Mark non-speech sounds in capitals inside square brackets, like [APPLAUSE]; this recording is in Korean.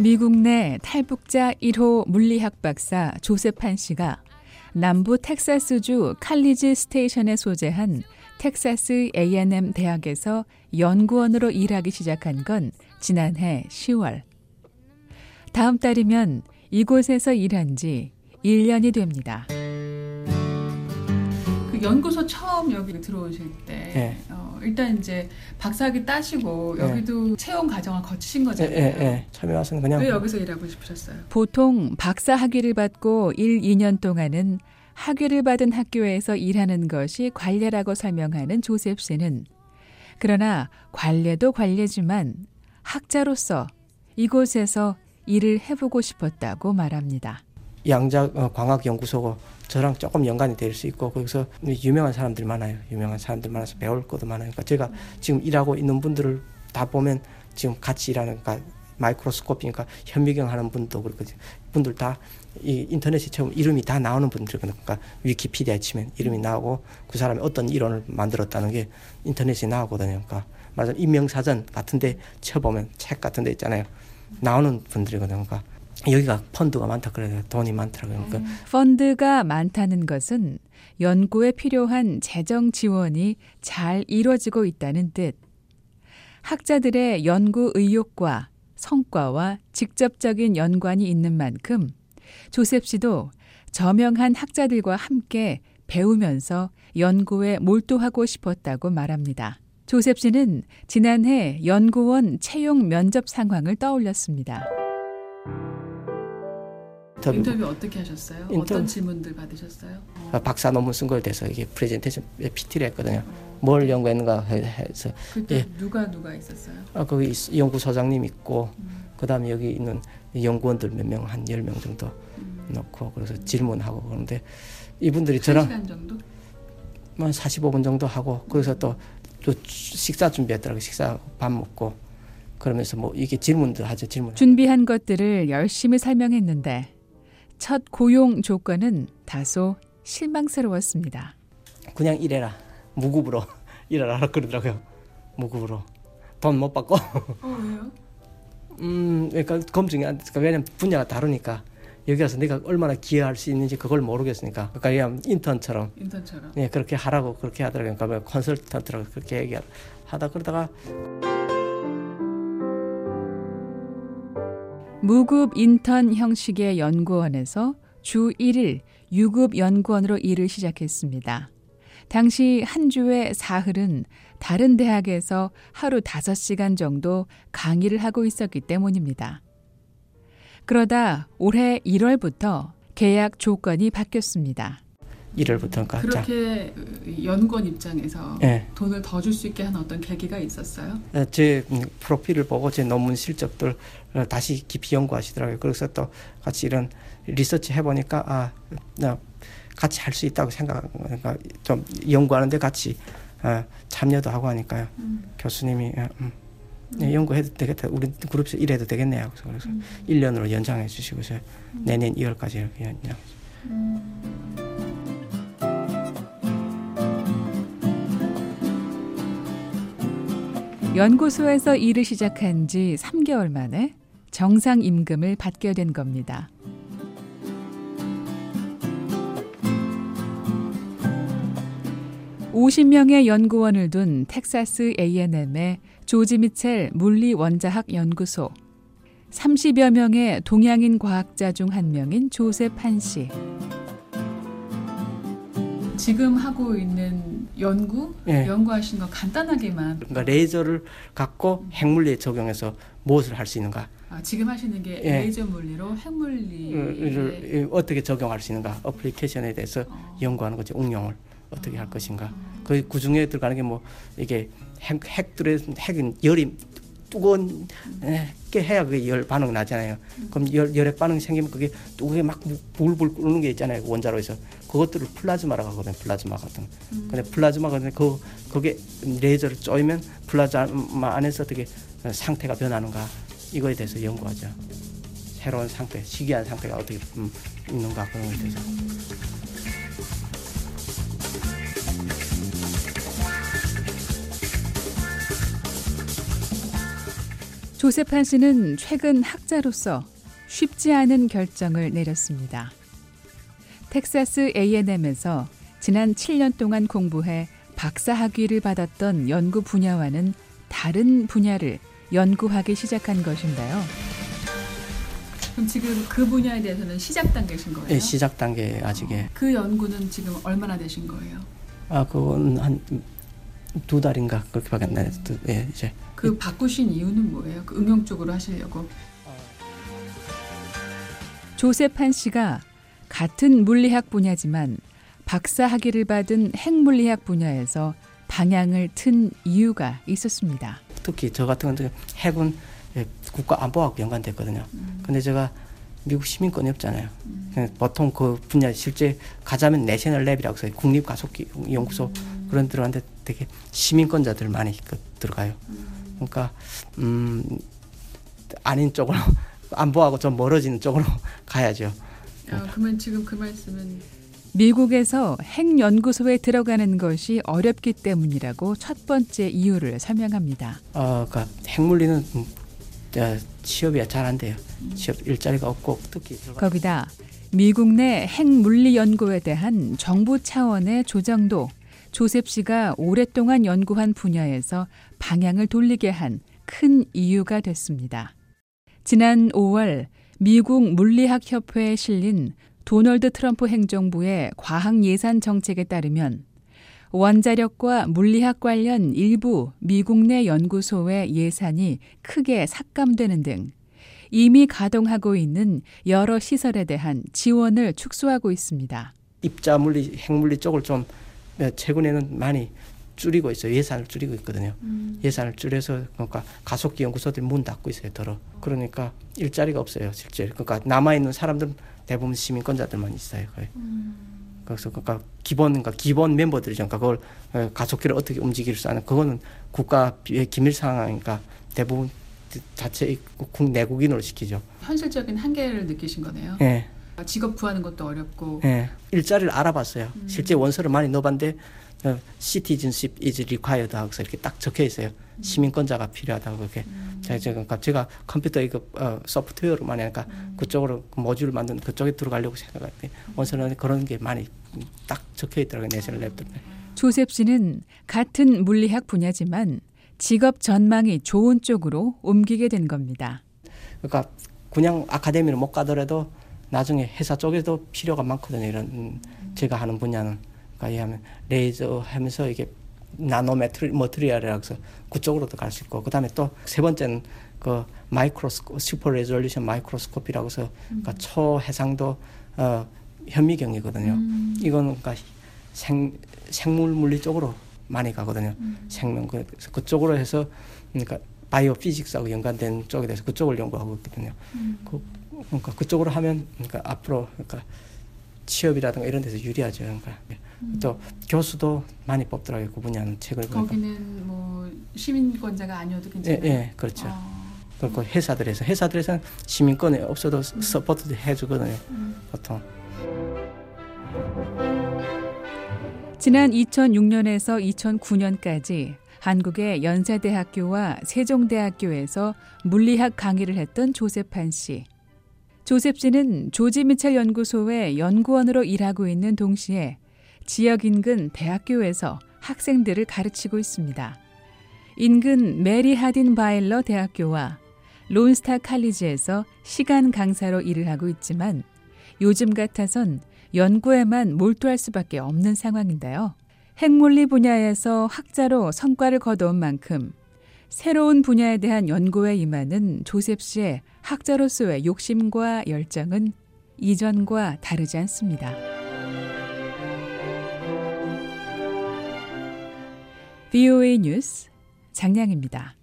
미국 내 탈북자 1호 물리학 박사 조세판 씨가 남부 텍사스주 칼리지 스테이션에 소재한 텍사스 A&M 대학에서 연구원으로 일하기 시작한 건 지난해 10월. 다음 달이면 이곳에서 일한 지 1년이 됩니다. 그 연구소 처음 여기 들어오실 때 네. 어, 일단 이제 박사학위 따시고 네. 여기도 채용 과정을 거치신 예, 거잖아요. 예, 예. 처음에 와서는 그냥 왜 여기서 일하고 싶으셨어요? 보통 박사 학위를 받고 1, 2년 동안은 학위를 받은 학교에서 일하는 것이 관례라고 설명하는 조셉 씨는 그러나 관례도 관례지만 학자로서 이곳에서 일을 해보고 싶었다고 말합니다. 양자 어, 광학 연구소고 저랑 조금 연관이 될 수 있고 거기서 유명한 사람들 많아요. 유명한 사람들 많아서 배울 것도 많아요. 그러니까 제가 지금 일하고 있는 분들을 다 보면 지금 같이 일하는 그러니까 마이크로스코피니까 현미경 하는 분도 그렇고 분들 다 이 인터넷에 처음 이름이 다 나오는 분들이거든요. 그러니까 위키피디아에 치면 이름이 나오고 그 사람이 어떤 이론을 만들었다는 게 인터넷에 나오거든요. 그러니까 말하자면 인명사전 같은 데 쳐보면 책 같은 데 있잖아요. 나오는 분들이거든요. 그러니까 여기가 펀드가 많다 그래요. 돈이 많더라고요. 그러니까 펀드가 많다는 것은 연구에 필요한 재정 지원이 잘 이루어지고 있다는 뜻. 학자들의 연구 의욕과 성과와 직접적인 연관이 있는 만큼 조셉 씨도 저명한 학자들과 함께 배우면서 연구에 몰두하고 싶었다고 말합니다. 조셉 씨는 지난해 연구원 채용 면접 상황을 떠올렸습니다. 저 인터뷰 어떻게 하셨어요? 인터뷰- 어떤 질문들 받으셨어요? 어, 박사 논문 쓴 거에 대해서 이게 프레젠테이션 PT를 했거든요. 뭘 연구했는가 해서 그때 예. 누가 누가 있었어요? 아, 거기 있- 연구소장님 있고 음, 그다음에 여기 있는 연구원들 몇 명 한 열 명 정도 음. 넣고 그래서 질문하고 그런데 이분들이 한 저랑 시간 정도? 한 45분 정도 하고 거기서 또, 또 식사 준비했더라고요. 식사 밥 먹고 그러면서 뭐 이게 질문들 하죠. 질문. 준비한 것들을 열심히 설명했는데 첫 고용 조건은 다소 실망스러웠습니다. 그냥 일해라. 무급으로 [LAUGHS] 일하라 그러더라고요. 무급으로 돈 못 받고. 어 [LAUGHS] 왜요? 음, 그러니까 검증이 안 됐으니까 왜냐면 분야가 다르니까 여기 와서 내가 얼마나 기여할 수 있는지 그걸 모르겠으니까 그러니까 그냥 인턴처럼 인턴처럼. 예 그렇게 하라고 그렇게 하더라고요. 그러니까 뭐 컨설턴트라고 그렇게 얘기하다 그러다가 무급 인턴 형식의 연구원에서 주 1일 유급 연구원으로 일을 시작했습니다. 당시 한 주에 사흘은 다른 대학에서 하루 5시간 정도 강의를 하고 있었기 때문입니다. 그러다 올해 1월부터 계약 조건이 바뀌었습니다. 1월부터 그러니까 자, 그렇게 연구원 입장에서 예. 돈을 더 줄 수 있게 한 어떤 계기가 있었어요? 어, 제 음, 프로필을 보고 제 논문 실적들 어, 다시 깊이 연구하시더라고요. 그래서 또 같이 이런 리서치 해보니까 아, 나 같이 할 수 있다고 생각, 그러니까 좀 연구하는데 같이 어, 참여도 하고 하니까요. 음. 교수님이 어, 음, 네, 연구해도 되겠다. 우리 그룹에서 일해도 되겠네 하고서 그래서 음. 1년으로 연장해 주시고서 내년 2월까지 이렇게 연장. 연구소에서 일을 시작한 지 3개월 만에 정상 임금을 받게 된 겁니다. (50명의) 연구원을 둔 텍사스 A&M의 조지 미첼 물리 원자학 연구소 (30여) 명의 동양인 과학자 중 한 명인 조셉 한 씨 지금 하고 있는 연구, 예. 연구하신 거 간단하게만 그러니까 레이저를 갖고 핵물리에 적용해서 무엇을 할 수 있는가, 아, 지금 하시는 게 예. 레이저 물리로 핵물리 를 어떻게 적용할 수 있는가, application에 대해서 어. 연구하는 거지 응용을 어떻게 할 것인가. 그, 그 중에 들어가는 게 뭐 이게 핵, 핵들의 핵은 열이 뜨거운 게 해야 그게 열 반응 나잖아요. 그럼 열, 열핵 반응 생기면 그게 뜨겁게 막 불불 끓는 게 있잖아요. 그 원자로에서 그것들을 플라즈마라고 하거든요. 플라즈마 같은. 거. 근데 플라즈마가 그 그게 레이저를 쪼이면 플라즈마 안에서 어떻게 상태가 변하는가 이거에 대해서 연구하죠. 새로운 상태, 시기한 상태가 어떻게 음, 있는가 그런 것에 대해서. 조세판 씨는 최근 학자로서 쉽지 않은 결정을 내렸습니다. 텍사스 A&M에서 지난 7년 동안 공부해 박사 학위를 받았던 연구 분야와는 다른 분야를 연구하기 시작한 것인데요. 그럼 지금 그 분야에 대해서는 시작 단계신 거예요? 예, 시작 단계 아직에. 그 연구는 지금 얼마나 되신 거예요? 아, 그건 한 두 달인가 그렇게밖에 안 나요. 예, 이제. 그 바꾸신 이유는 뭐예요? 그 응용 쪽으로 하시려고? 조셉 한 씨가 같은 물리학 분야지만 박사 학위를 받은 핵물리학 분야에서 방향을 튼 이유가 있었습니다. 특히 저 같은 경우는 핵은 예, 국가 안보하고 연관됐거든요. 근데 제가 미국 시민권이 없잖아요. 그냥 보통 그 분야 실제 가자면 national lab이라고 해서 국립 가속기 연구소 그런 들어가는데 되게 시민권자들 많이 그 들어가요. 그러니까 음 아닌 쪽으로 [LAUGHS] 안보하고 좀 멀어지는 쪽으로 [LAUGHS] 가야죠. 아, 그러면 지금 그 말씀은 미국에서 핵 연구소에 들어가는 것이 어렵기 때문이라고 첫 번째 이유를 설명합니다. 어, 그러니까 핵물리는 음, 어, 취업이 잘안 돼요. 취업 일자리가 없고 특히 들어가- 거기다 미국 내 핵물리 연구에 대한 정부 차원의 조정도 조셉 씨가 오랫동안 연구한 분야에서 방향을 돌리게 한 큰 이유가 됐습니다. 지난 5월 미국 물리학 협회에 실린 도널드 트럼프 행정부의 과학 예산 정책에 따르면 원자력과 물리학 관련 일부 미국 내 연구소의 예산이 크게 삭감되는 등 이미 가동하고 있는 여러 시설에 대한 지원을 축소하고 있습니다. 입자 물리, 핵물리 쪽을 좀 어, 최근에는 많이 줄이고 있어요. 예산을 줄이고 있거든요. 예산을 줄여서 그러니까 가속기 연구소들이 문 닫고 있어요. 더러. 그러니까 일자리가 없어요. 실제. 그러니까 남아 있는 사람들 대부분 시민권자들만 있어요. 거의. 그래서 그러니까 기본 그러니까 기본 멤버들이죠. 그러니까 그걸 어, 가속기를 어떻게 움직일 수 있는 그거는 국가 비- 기밀 상황이니까 대부분 자체 국 내국인으로 시키죠. 현실적인 한계를 느끼신 거네요. 예. 직업 구하는 것도 어렵고 예. 일자리를 알아봤어요. 실제 원서를 많이 넣어봤는데 어, citizenship is required 하고 이렇게 딱 적혀 있어요. 시민권자가 필요하다고 그렇게. 제가 제가 그러니까 제가 컴퓨터 이거 어, 소프트웨어로 많이 하니까 그쪽으로 그 모듈 만든 그쪽에 들어가려고 생각했더니 원서는 그런 게 많이 딱 적혀 있더라고요. 내셔널 랩들. 조셉 씨는 같은 물리학 분야지만 직업 전망이 좋은 쪽으로 옮기게 된 겁니다. 그러니까 그냥 아카데미를 못 가더라도 나중에 회사 쪽에도 필요가 많거든요. 이런 음, 제가 하는 분야는 그러니까 이하면 레이저 하면서 이게 nano mate-, material이라고 해서 그쪽으로도 갈 수 있고 그다음에 또 세 번째는 그 microsco- super resolution microscopy라고 해서 그러니까 초해상도 어 현미경이거든요. 이거는 그러니까 생 생물 물리 쪽으로 많이 가거든요. 생명 그- 그쪽으로 해서 그러니까 biophysics하고 연관된 쪽에 대해서 그쪽을 연구하고 있거든요. 그, 그러니까 그쪽으로 하면 그러니까 앞으로 그러니까 취업이라든가 이런 데서 유리하죠. 그러니까 또 교수도 많이 뽑더라고요. 그 분야는 책을 보니까. 거기는 뭐 시민권자가 아니어도 예, 괜찮아요. 예, 그렇죠. 어, 그리고 회사들에서 회사들에서는 시민권이 없어도 support 해주거든요. 보통. 지난 2006년에서 2009년까지 한국의 연세대학교와 세종대학교에서 물리학 강의를 했던 조셉한 씨. 조셉 씨는 조지 미첼 연구소의 연구원으로 일하고 있는 동시에 지역 인근 대학교에서 학생들을 가르치고 있습니다. 인근 메리 하딘 바일러 대학교와 론스타 칼리지에서 시간 강사로 일을 하고 있지만 요즘 같아선 연구에만 몰두할 수밖에 없는 상황인데요. 핵물리 분야에서 학자로 성과를 거둬온 만큼 새로운 분야에 대한 연구에 임하는 조셉 씨의 학자로서의 욕심과 열정은 이전과 다르지 않습니다. VOA 뉴스 장량입니다.